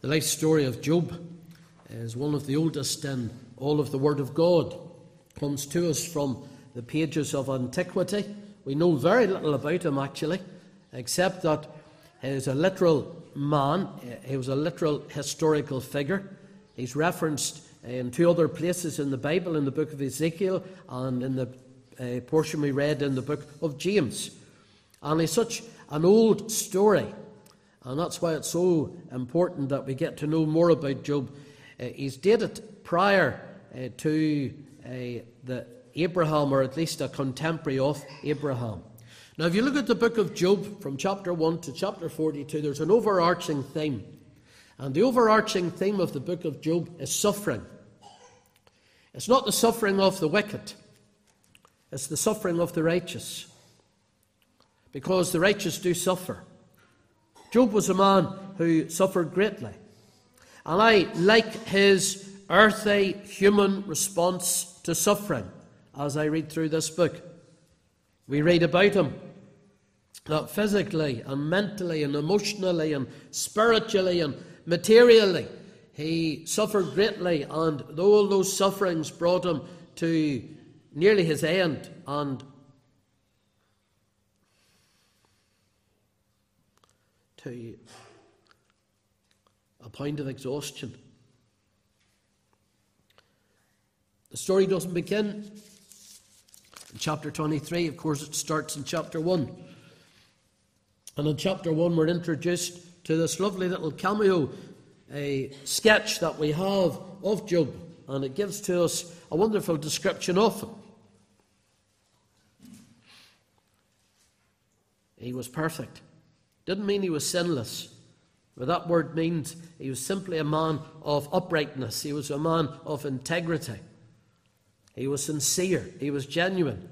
The life story of Job is one of the oldest in all of the Word of God. It comes to us from the pages of antiquity. We know very little about him actually, except that he is a literal man, he was a literal historical figure. He's referenced in two other places in the Bible, in the book of Ezekiel and in the portion we read in the book of James. And he's such an old story, and that's why it's so important that we get to know more about Job. Uh, he's dated prior uh, to uh, the Abraham, or at least a contemporary of Abraham. Now, if you look at the book of Job from chapter 1 to chapter 42, there's an overarching theme. And the overarching theme of the book of Job is suffering. It's not the suffering of the wicked, it's the suffering of the righteous. Because the righteous do suffer. Job was a man who suffered greatly. And I like his earthy human response to suffering as I read through this book. We read about him that physically and mentally and emotionally and spiritually and materially he suffered greatly, and all those sufferings brought him to nearly his end and to a point of exhaustion. The story doesn't begin in chapter 23, of course, it starts in chapter 1. And in chapter 1, we're introduced to this lovely little cameo a sketch that we have of Job, and it gives to us a wonderful description of him. He was perfect. Didn't mean he was sinless. But that word means he was simply a man of uprightness. He was a man of integrity. He was sincere. He was genuine.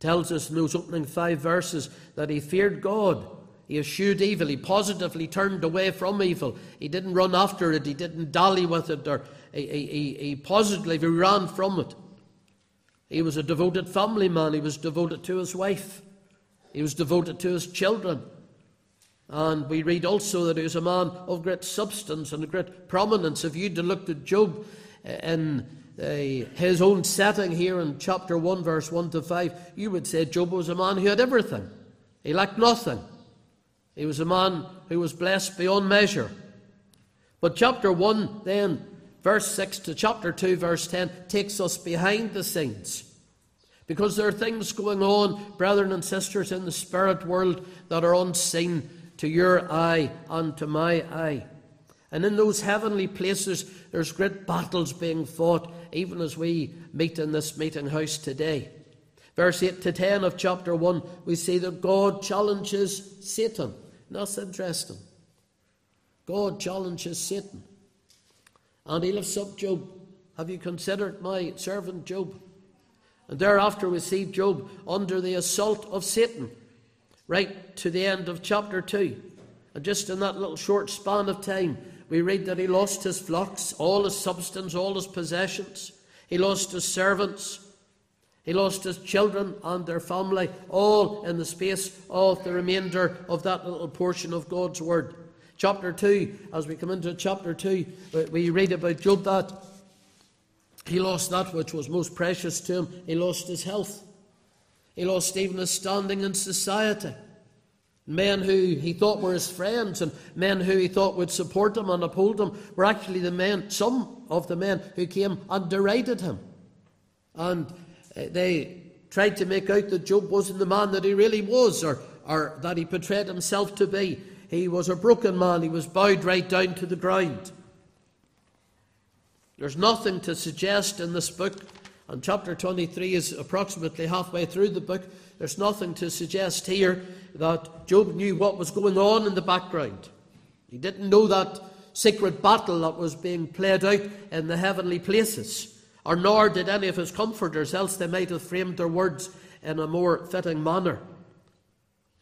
Tells us in those opening five verses that he feared God he eschewed evil. He positively turned away from evil. He didn't run after it. He didn't dally with it, or he, he, he positively ran from it. He was a devoted family man. He was devoted to his wife. He was devoted to his children. And we read also that he was a man of great substance and great prominence. If you'd looked at Job in uh, his own setting here in chapter 1, verse 1 to 5, you would say Job was a man who had everything. He lacked nothing. He was a man who was blessed beyond measure. But chapter 1, then, verse 6 to chapter 2, verse 10, takes us behind the scenes. Because there are things going on, brethren and sisters, in the spirit world that are unseen to your eye and to my eye. And in those heavenly places, there's great battles being fought, even as we meet in this meeting house today. Verse 8 to 10 of chapter 1, we see that God challenges Satan. That's interesting. God challenges Satan. And he lifts up Job. Have you considered my servant Job? And thereafter we see Job under the assault of Satan, right to the end of chapter 2. And just in that little short span of time, we read that he lost his flocks, all his substance, all his possessions. He lost his servants. He lost his children and their family, all in the space of the remainder of that little portion of God's Word. Chapter 2, as we come into chapter 2, we read about Job that he lost that which was most precious to him. He lost his health. He lost even his standing in society. Men who he thought were his friends and men who he thought would support him and uphold him were actually the men, some of the men who came and derided him. And uh, they tried to make out that Job wasn't the man that he really was or, or that he portrayed himself to be. He was a broken man, he was bowed right down to the ground. There's nothing to suggest in this book, and chapter 23 is approximately halfway through the book. There's nothing to suggest here that Job knew what was going on in the background. He didn't know that secret battle that was being played out in the heavenly places or nor did any of his comforters, else they might have framed their words in a more fitting manner.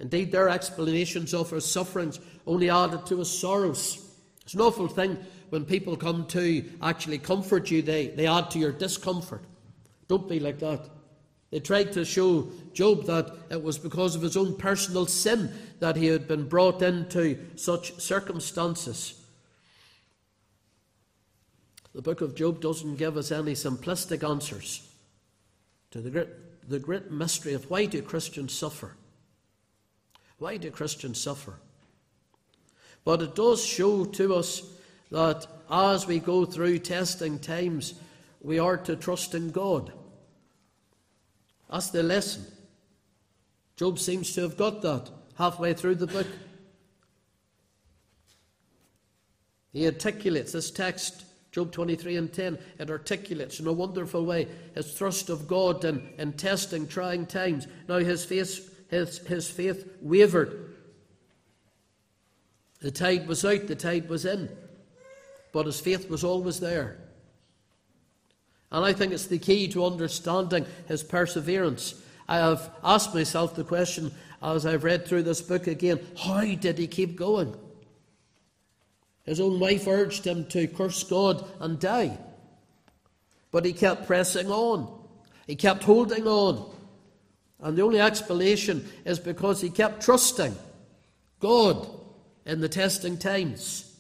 Indeed, their explanations of his sufferings only added to his sorrows. It's an awful thing when people come to actually comfort you, they, they add to your discomfort. Don't be like that. They tried to show Job that it was because of his own personal sin that he had been brought into such circumstances. The book of Job doesn't give us any simplistic answers to the great, the great mystery of why do Christians suffer? Why do Christians suffer? But it does show to us that as we go through testing times, we are to trust in God. That's the lesson. Job seems to have got that halfway through the book. He articulates this text, Job 23 and 10, it articulates in a wonderful way his trust of God in, in testing, trying times. Now his faith, his, his faith wavered. The tide was out, the tide was in, but his faith was always there. And I think it's the key to understanding his perseverance. I have asked myself the question as I've read through this book again how did he keep going? His own wife urged him to curse God and die. But he kept pressing on, he kept holding on. And the only explanation is because he kept trusting God in the testing times.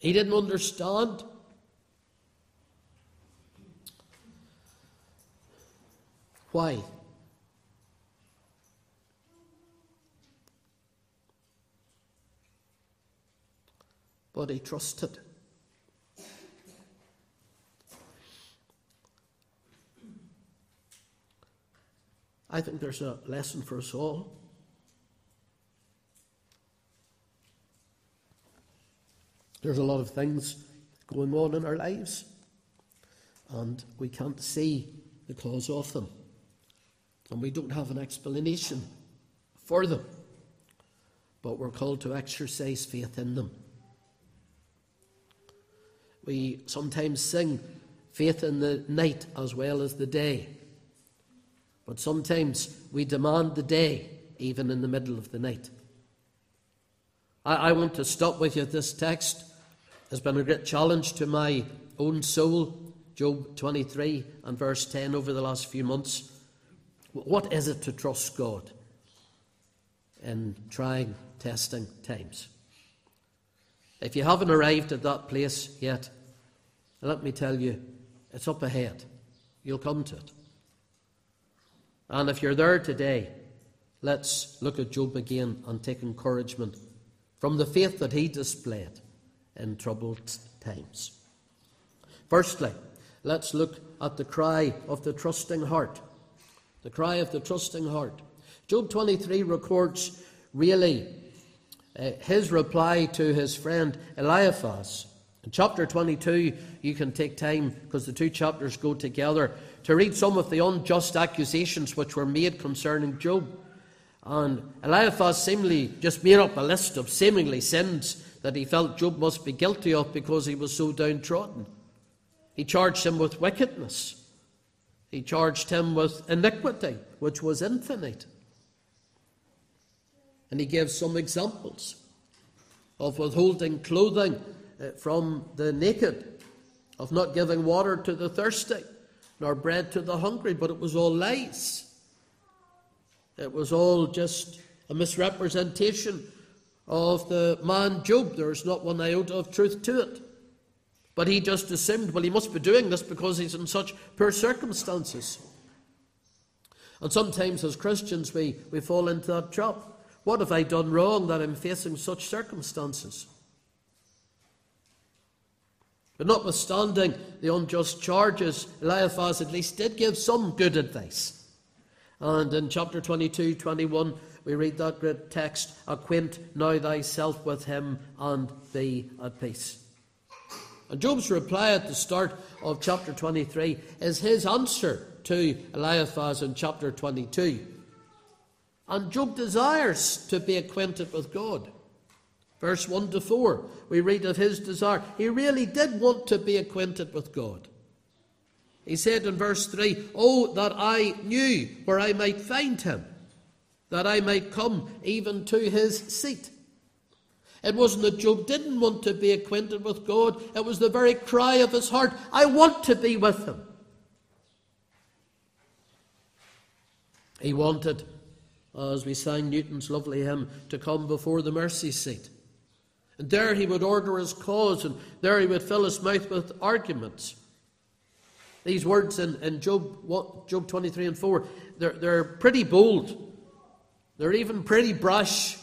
He didn't understand. Why? but he trusted. I think there's a lesson for us all. There's a lot of things going on in our lives, and we can't see the cause of them, and we don't have an explanation for them, but we're called to exercise faith in them. We sometimes sing faith in the night as well as the day. But sometimes we demand the day, even in the middle of the night. I, I want to stop with you. This text has been a great challenge to my own soul. Job 23 and verse 10 over the last few months. What is it to trust God in trying, testing times? If you haven't arrived at that place yet, let me tell you, it's up ahead. You'll come to it. And if you're there today, let's look at Job again and take encouragement from the faith that he displayed in troubled times. Firstly, let's look at the cry of the trusting heart. The cry of the trusting heart. Job 23 records really uh, his reply to his friend Eliphaz in chapter 22, you can take time, because the two chapters go together, to read some of the unjust accusations which were made concerning Job. And Eliphaz seemingly just made up a list of seemingly sins that he felt Job must be guilty of because he was so downtrodden. He charged him with wickedness. He charged him with iniquity, which was infinite. And he gave some examples of withholding clothing uh, from the naked, of not giving water to the thirsty, nor bread to the hungry, but it was all lies. It was all just a misrepresentation of the man Job. There's not one iota of truth to it. But he just assumed, well, he must be doing this because he's in such poor circumstances. And sometimes as Christians, we, we fall into that trap. What have I done wrong that I'm facing such circumstances? But notwithstanding the unjust charges, Eliphaz at least did give some good advice. And in chapter 22, 21, we read that great text Acquaint now thyself with him and be at peace. And Job's reply at the start of chapter 23 is his answer to Eliphaz in chapter 22. And Job desires to be acquainted with God. Verse 1 to 4, we read of his desire. He really did want to be acquainted with God. He said in verse 3, Oh, that I knew where I might find him, that I might come even to his seat. It wasn't that Job didn't want to be acquainted with God, it was the very cry of his heart I want to be with him. He wanted, as we sang Newton's lovely hymn, to come before the mercy seat And there he would order his cause, and there he would fill his mouth with arguments. These words in, in Job, Job 23 and 4, they're, they're pretty bold. They're even pretty brash.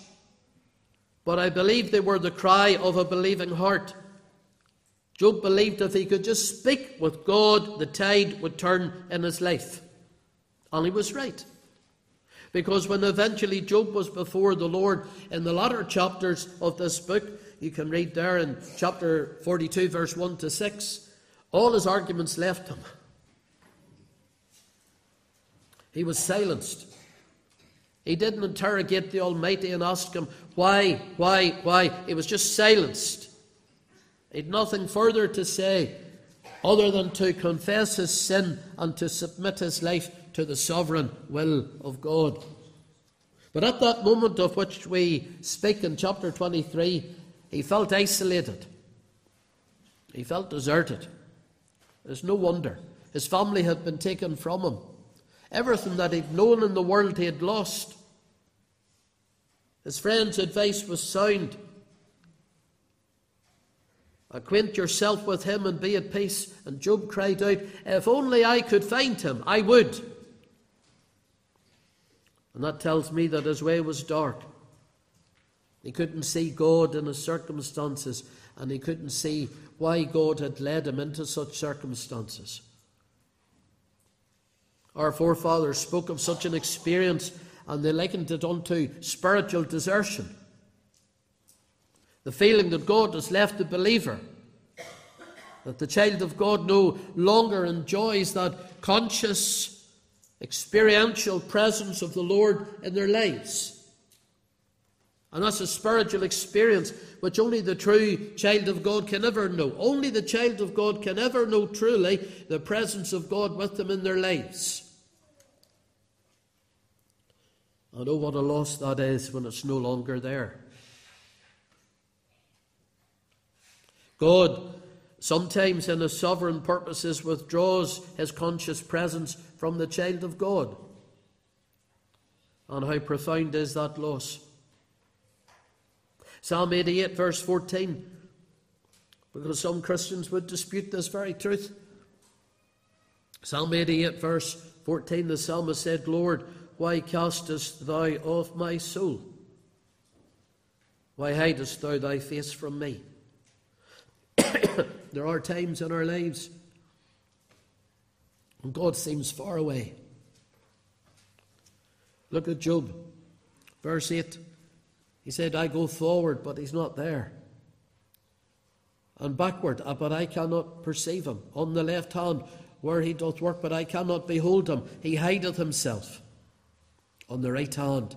But I believe they were the cry of a believing heart. Job believed if he could just speak with God, the tide would turn in his life. And he was right. Because when eventually Job was before the Lord in the latter chapters of this book, you can read there in chapter 42, verse 1 to 6, all his arguments left him. He was silenced. He didn't interrogate the Almighty and ask him, why, why, why. He was just silenced. He had nothing further to say other than to confess his sin and to submit his life to the sovereign will of God. But at that moment of which we speak in chapter 23, he felt isolated. He felt deserted. There's no wonder. His family had been taken from him. Everything that he'd known in the world he had lost. His friend's advice was sound. Acquaint yourself with him and be at peace. And Job cried out, If only I could find him, I would. And that tells me that his way was dark. He couldn't see God in his circumstances, and he couldn't see why God had led him into such circumstances. Our forefathers spoke of such an experience and they likened it unto spiritual desertion. The feeling that God has left the believer, that the child of God no longer enjoys that conscious, experiential presence of the Lord in their lives. And that's a spiritual experience which only the true child of God can ever know. Only the child of God can ever know truly the presence of God with them in their lives. I know what a loss that is when it's no longer there. God sometimes in his sovereign purposes withdraws his conscious presence from the child of God. And how profound is that loss? Psalm 88, verse 14, because some Christians would dispute this very truth. Psalm 88, verse 14, the psalmist said, Lord, why castest thou off my soul? Why hidest thou thy face from me? there are times in our lives when God seems far away. Look at Job, verse 8. He said, I go forward, but he's not there. And backward, uh, but I cannot perceive him. On the left hand, where he doth work, but I cannot behold him. He hideth himself on the right hand,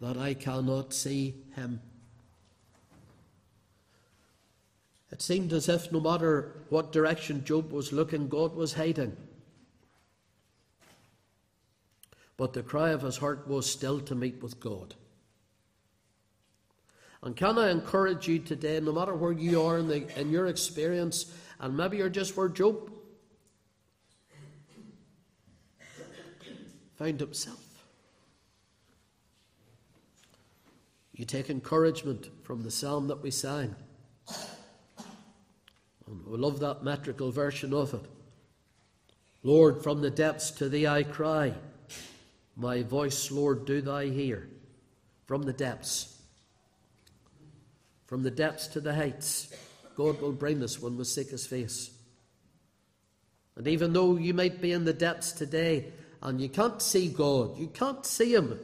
that I cannot see him. It seemed as if no matter what direction Job was looking, God was hiding. But the cry of his heart was still to meet with God. And can I encourage you today, no matter where you are in, the, in your experience, and maybe you're just where Job found himself. You take encouragement from the psalm that we sang. And we love that metrical version of it. Lord, from the depths to thee I cry. My voice, Lord, do thy hear. From the depths. From the depths to the heights. God will bring us when we seek his face. And even though you might be in the depths today and you can't see God, you can't see him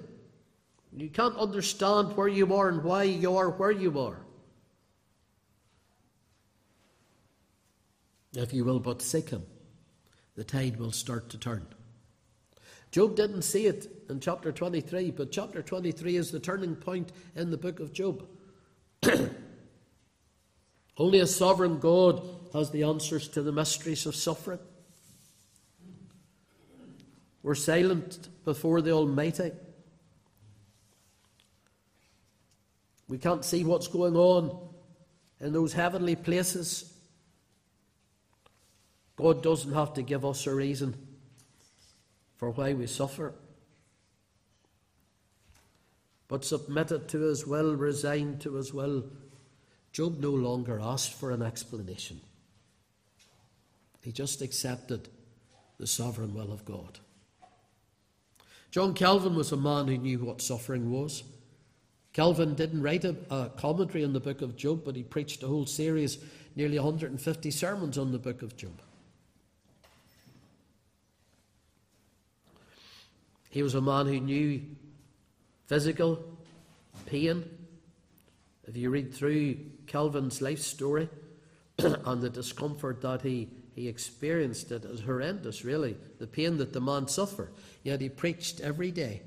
you can't understand where you are and why you are where you are. If you will but seek Him, the tide will start to turn. Job didn't see it in chapter 23, but chapter 23 is the turning point in the book of Job. Only a sovereign God has the answers to the mysteries of suffering. We're silent before the Almighty. We can't see what's going on in those heavenly places. God doesn't have to give us a reason for why we suffer. But submitted to His will, resigned to His will, Job no longer asked for an explanation. He just accepted the sovereign will of God. John Calvin was a man who knew what suffering was. Calvin didn't write a, a, commentary on the book of Job, but he preached a whole series, nearly 150 sermons on the book of Job. He was a man who knew physical pain. If you read through Calvin's life story and the discomfort that he, he experienced, it is horrendous, really, the pain that the man suffered. Yet he preached every day.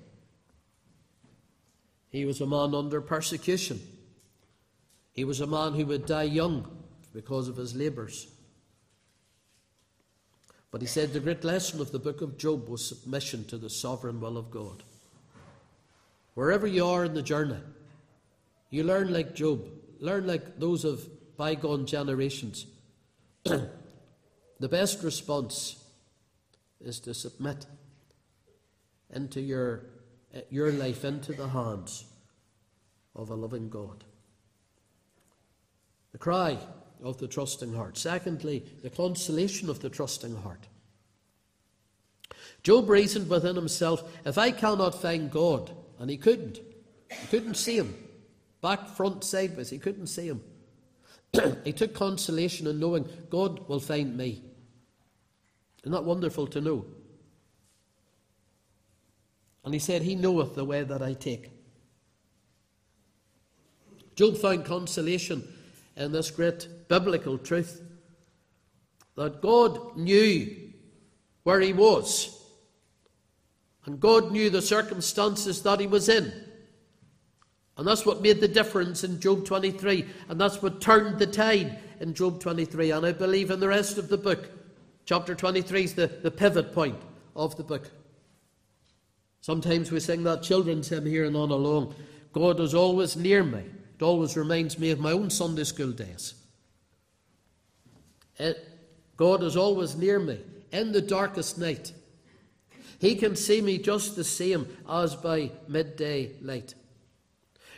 He was a man under persecution. He was a man who would die young because of his labours. But he said the great lesson of the book of Job was submission to the sovereign will of God. Wherever you are in the journey, you learn like Job, learn like those of bygone generations. the best response is to submit into your, your life into the hands of a loving God. The cry of the trusting heart. Secondly, the consolation of the trusting heart. Job reasoned within himself if I cannot find God, and he couldn't, he couldn't see him, back, front, sideways, he couldn't see him. he took consolation in knowing God will find me. Isn't that wonderful to know? And he said, He knoweth the way that I take. Job found consolation in this great biblical truth that God knew where he was, and God knew the circumstances that he was in. And that's what made the difference in Job 23, and that's what turned the tide in Job 23. And I believe in the rest of the book, chapter 23 is the, the pivot point of the book. Sometimes we sing that children's hymn here and on along. God is always near me. It always reminds me of my own Sunday school days. It, God is always near me in the darkest night. He can see me just the same as by midday light.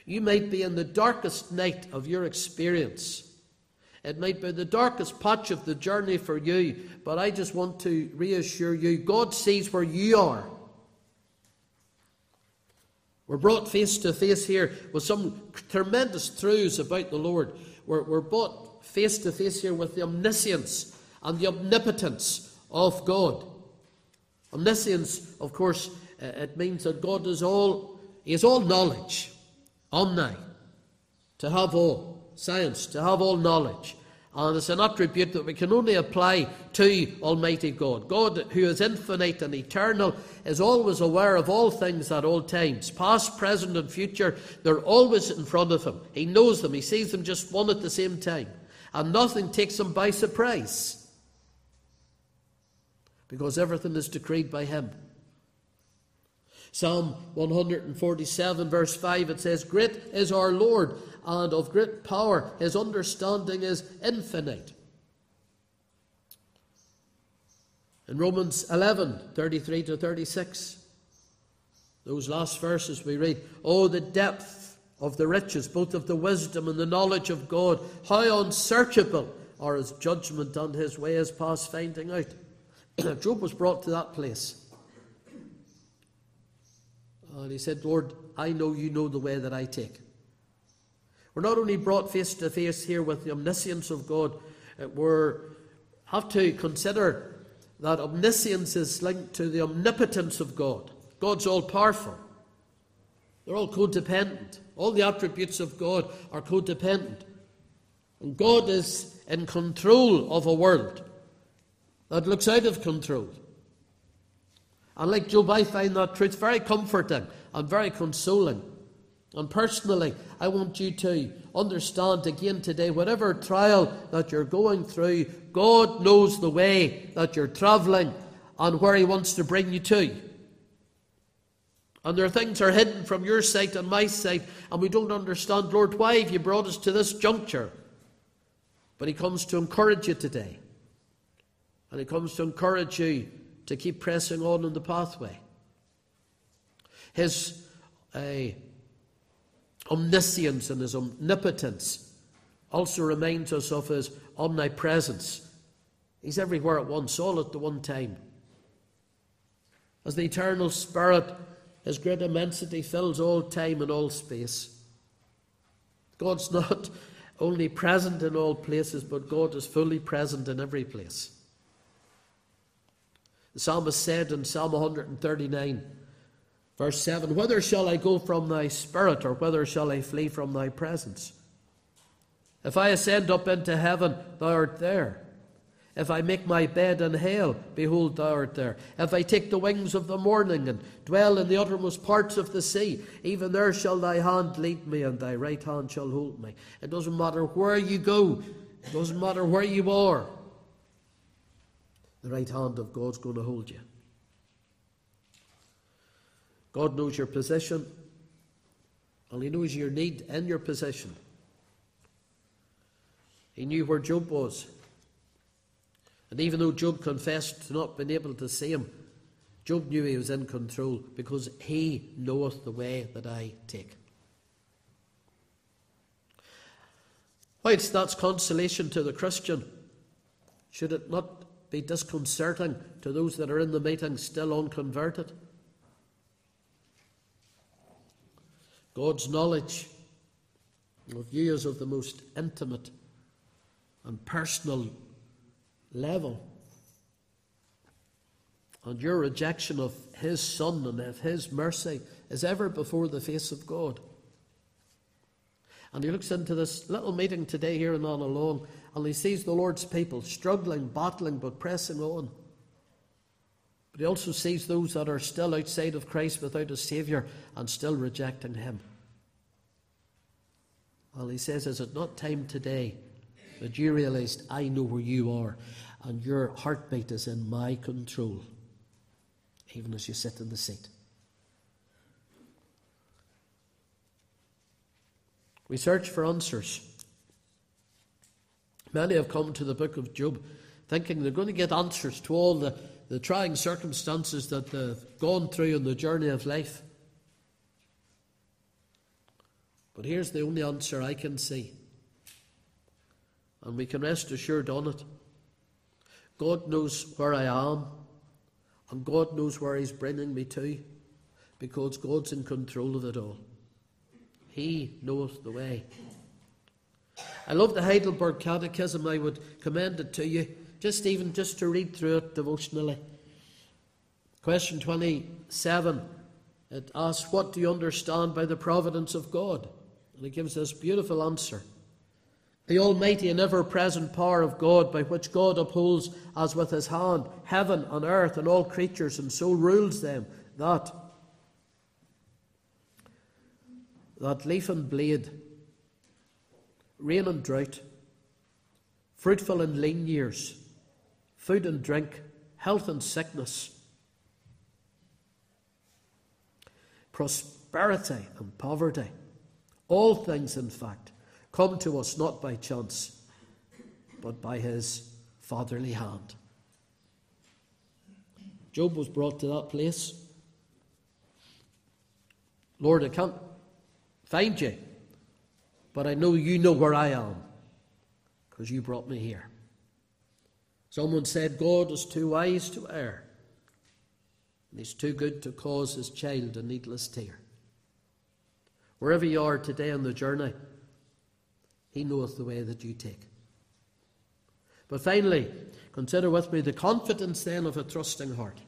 You might be in the darkest night of your experience. It might be the darkest patch of the journey for you, but I just want to reassure you God sees where you are. We're brought face to face here with some tremendous truths about the Lord. We're, we're brought face to face here with the omniscience and the omnipotence of God. Omniscience, of course, uh, it means that God is all, He is all knowledge, omni, to have all, science, to have all knowledge. And it's an attribute that we can only apply to Almighty God. God, who is infinite and eternal, is always aware of all things at all times, past, present, and future. They're always in front of Him. He knows them, He sees them just one at the same time. And nothing takes Him by surprise because everything is decreed by Him. Psalm 147, verse 5, it says, Great is our Lord and of great power. His understanding is infinite. In Romans 11, 33 to 36, those last verses we read, Oh, the depth of the riches, both of the wisdom and the knowledge of God, how unsearchable are his judgment and his ways past finding out. Job was brought to that place. And he said, Lord, I know you know the way that I take. We're not only brought face to face here with the omniscience of God, uh, we have to consider that omniscience is linked to the omnipotence of God. God's all powerful. They're all codependent. All the attributes of God are codependent. And God is in control of a world that looks out of control. And like Job, I find that truth very comforting and very consoling. And personally, I want you to understand again today whatever trial that you're going through, God knows the way that you're travelling and where He wants to bring you to. And there are things are hidden from your sight and my sight, and we don't understand, Lord, why have you brought us to this juncture? But He comes to encourage you today. And He comes to encourage you to keep pressing on in the pathway. His uh, omniscience and his omnipotence also reminds us of his omnipresence. He's everywhere at once, all at the one time. As the eternal Spirit, his great immensity fills all time and all space. God's not only present in all places, but God is fully present in every place. The psalmist said in Psalm 139, verse 7 Whither shall I go from thy spirit, or whither shall I flee from thy presence? If I ascend up into heaven, thou art there. If I make my bed in hell, behold, thou art there. If I take the wings of the morning and dwell in the uttermost parts of the sea, even there shall thy hand lead me, and thy right hand shall hold me. It doesn't matter where you go, it doesn't matter where you are. The right hand of God's going to hold you. God knows your position, and He knows your need in your position. He knew where Job was. And even though Job confessed to not being able to see him, Job knew he was in control because he knoweth the way that I take. Whilst that's consolation to the Christian, should it not be disconcerting to those that are in the meeting still unconverted? God's knowledge of you is of the most intimate and personal level. And your rejection of His Son and of His mercy is ever before the face of God. And he looks into this little meeting today here and on along, and he sees the Lord's people struggling, battling, but pressing on. But he also sees those that are still outside of Christ without a Saviour and still rejecting Him. Well, he says, Is it not time today that you realized I know where you are and your heartbeat is in my control, even as you sit in the seat. We search for answers. Many have come to the book of Job thinking they're going to get answers to all the, the trying circumstances that they've gone through in the journey of life. But here's the only answer I can see and we can rest assured on it. God knows where I am, and God knows where He's bringing me to, because God's in control of it all. He knoweth the way. I love the Heidelberg Catechism. I would commend it to you, just even just to read through it devotionally. Question 27 it asks, What do you understand by the providence of God? And it gives this beautiful answer the almighty and ever present power of God, by which God upholds as with his hand heaven and earth and all creatures, and so rules them, that that leaf and blade, rain and drought, fruitful and lean years, food and drink, health and sickness, prosperity and poverty, all things, in fact, come to us not by chance, but by his fatherly hand. Job was brought to that place. Lord, I can't find you, but I know you know where I am because you brought me here. Someone said God is too wise to err, and he's too good to cause his child a needless tear. Wherever you are today on the journey, he knoweth the way that you take. But finally, consider with me the confidence then of a trusting heart.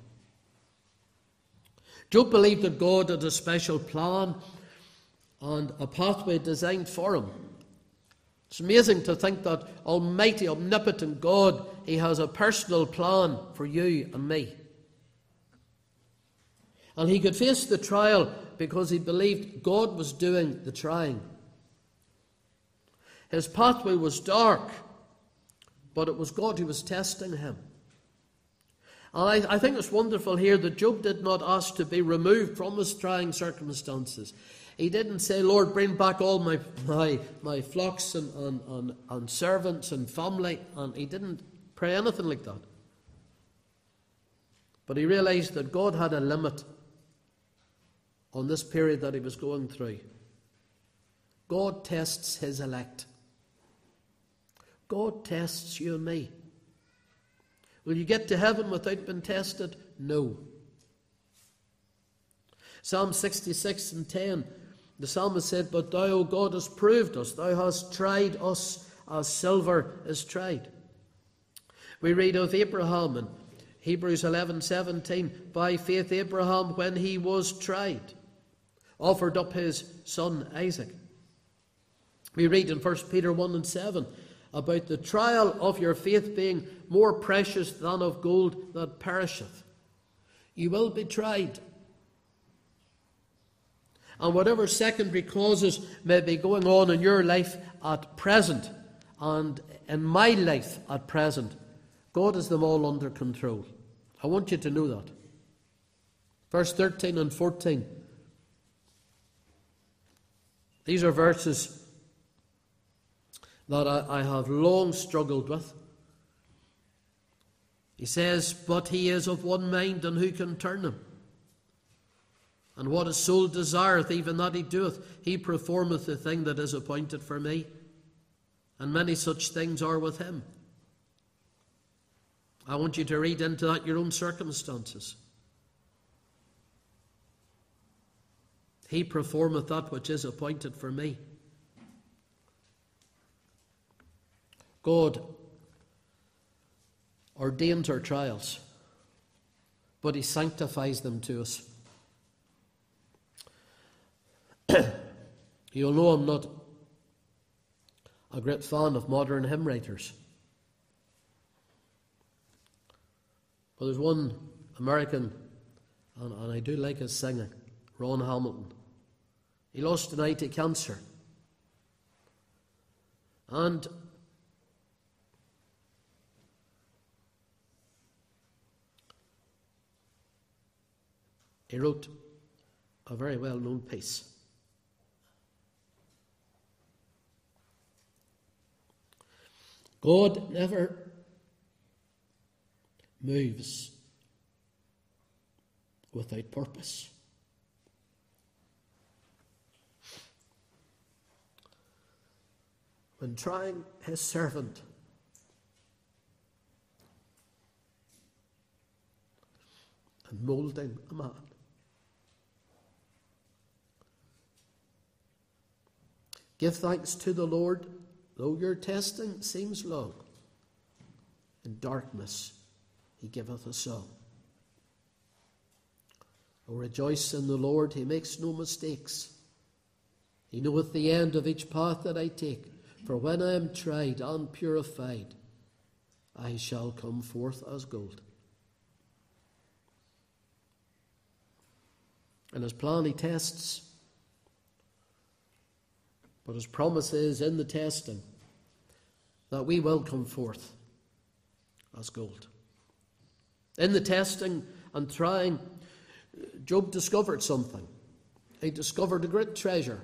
Job believed that God had a special plan and a pathway designed for him. It's amazing to think that Almighty, omnipotent God, He has a personal plan for you and me. And he could face the trial because he believed God was doing the trying. His pathway was dark, but it was God who was testing him. And I, I, think it's wonderful here that Job did not ask to be removed from his trying circumstances. He didn't say, Lord, bring back all my, my, my flocks and, and, and, and servants and family. And he didn't pray anything like that. But he realized that God had a limit on this period that he was going through. God tests his elect. God tests you and me. Will you get to heaven without being tested? No. Psalm 66 and 10, the psalmist said, But thou, O God, hast proved us, thou hast tried us as silver is tried. We read of Abraham in Hebrews 11:17, By faith, Abraham, when he was tried, offered up his son Isaac. We read in 1 Peter 1 and 7 about the trial of your faith being more precious than of gold that perisheth. You will be tried. And whatever secondary causes may be going on in your life at present, and in my life at present, God has them all under control. I want you to know that. Verse 13 and 14. These are verses that I, I have long struggled with. He says, But he is of one mind, and who can turn him? And what his soul desireth, even that he doeth, he performeth the thing that is appointed for me. And many such things are with him. I want you to read into that your own circumstances. He performeth that which is appointed for me. God ordains our trials, but He sanctifies them to us. You'll know I'm not a great fan of modern hymn writers. But there's one American, and, and I do like his singing, Ron Hamilton. He lost eye to cancer. And he wrote a very well known piece. God never moves without purpose. When trying his servant, and moulding a man. Give thanks to the Lord, though your testing seems long. In darkness, he giveth a song. O rejoice in the Lord, he makes no mistakes. He knoweth the end of each path that I take, for when I am tried and purified, I shall come forth as gold. And his plan he tests but his promise is in the testing that we will come forth as gold. In the testing and trying, Job discovered something. He discovered a great treasure.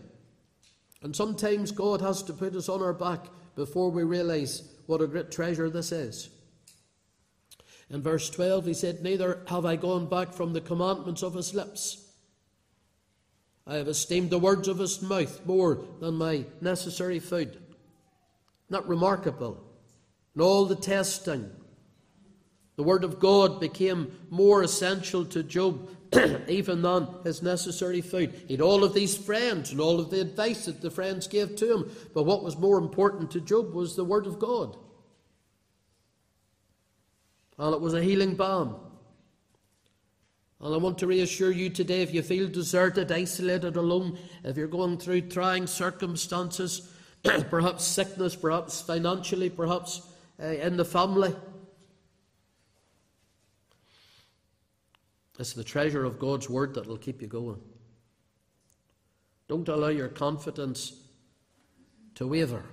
And sometimes God has to put us on our back before we realize what a great treasure this is. In verse 12, he said, Neither have I gone back from the commandments of his lips. I have esteemed the words of his mouth more than my necessary food. Not remarkable. In all the testing, the word of God became more essential to Job even than his necessary food. He had all of these friends and all of the advice that the friends gave to him, but what was more important to Job was the word of God. And it was a healing balm. And I want to reassure you today if you feel deserted, isolated, alone, if you're going through trying circumstances, perhaps sickness, perhaps financially, perhaps uh, in the family, it's the treasure of God's Word that will keep you going. Don't allow your confidence to waver.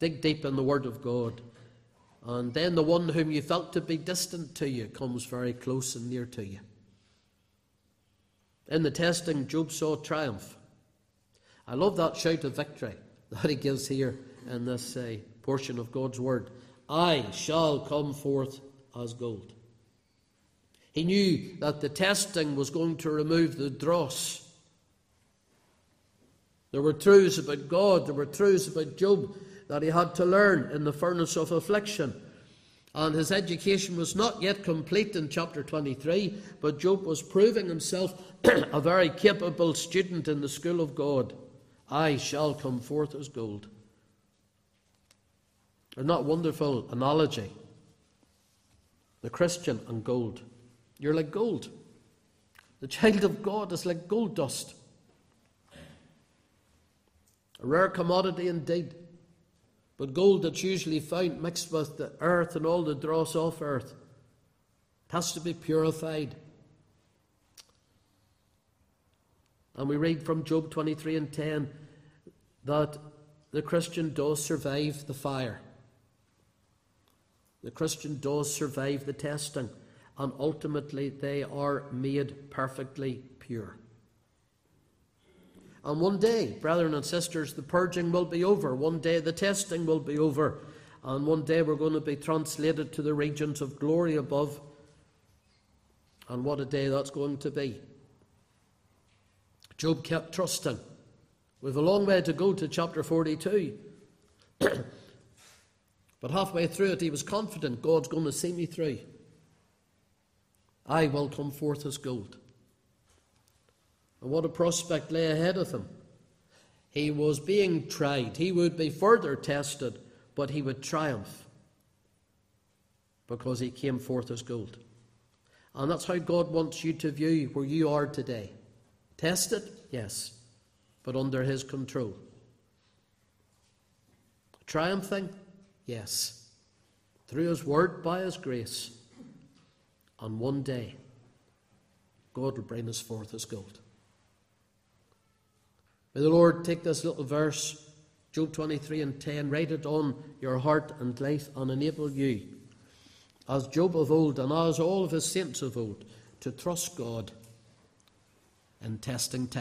Dig deep in the Word of God. And then the one whom you felt to be distant to you comes very close and near to you. In the testing, Job saw triumph. I love that shout of victory that he gives here in this uh, portion of God's word. I shall come forth as gold. He knew that the testing was going to remove the dross. There were truths about God, there were truths about Job that he had to learn in the furnace of affliction. And his education was not yet complete in chapter 23, but Job was proving himself a very capable student in the school of God. I shall come forth as gold. Isn't that wonderful analogy? The Christian and gold. You're like gold. The child of God is like gold dust. A rare commodity indeed. But gold that's usually found mixed with the earth and all the dross off earth. It has to be purified. And we read from Job 23 and 10 that the Christian does survive the fire. The Christian does survive the testing, and ultimately they are made perfectly pure. And one day, brethren and sisters, the purging will be over. One day, the testing will be over. And one day, we're going to be translated to the regions of glory above. And what a day that's going to be. Job kept trusting. We've a long way to go to chapter 42. but halfway through it, he was confident God's going to see me through. I will come forth as gold. And what a prospect lay ahead of him. He was being tried. He would be further tested, but he would triumph because he came forth as gold. And that's how God wants you to view where you are today. Tested? Yes, but under his control. Triumphing? Yes, through his word, by his grace. And one day, God will bring us forth as gold. May the Lord take this little verse, Job 23 and 10, write it on your heart and life and enable you, as Job of old and as all of his saints of old, to trust God in testing times.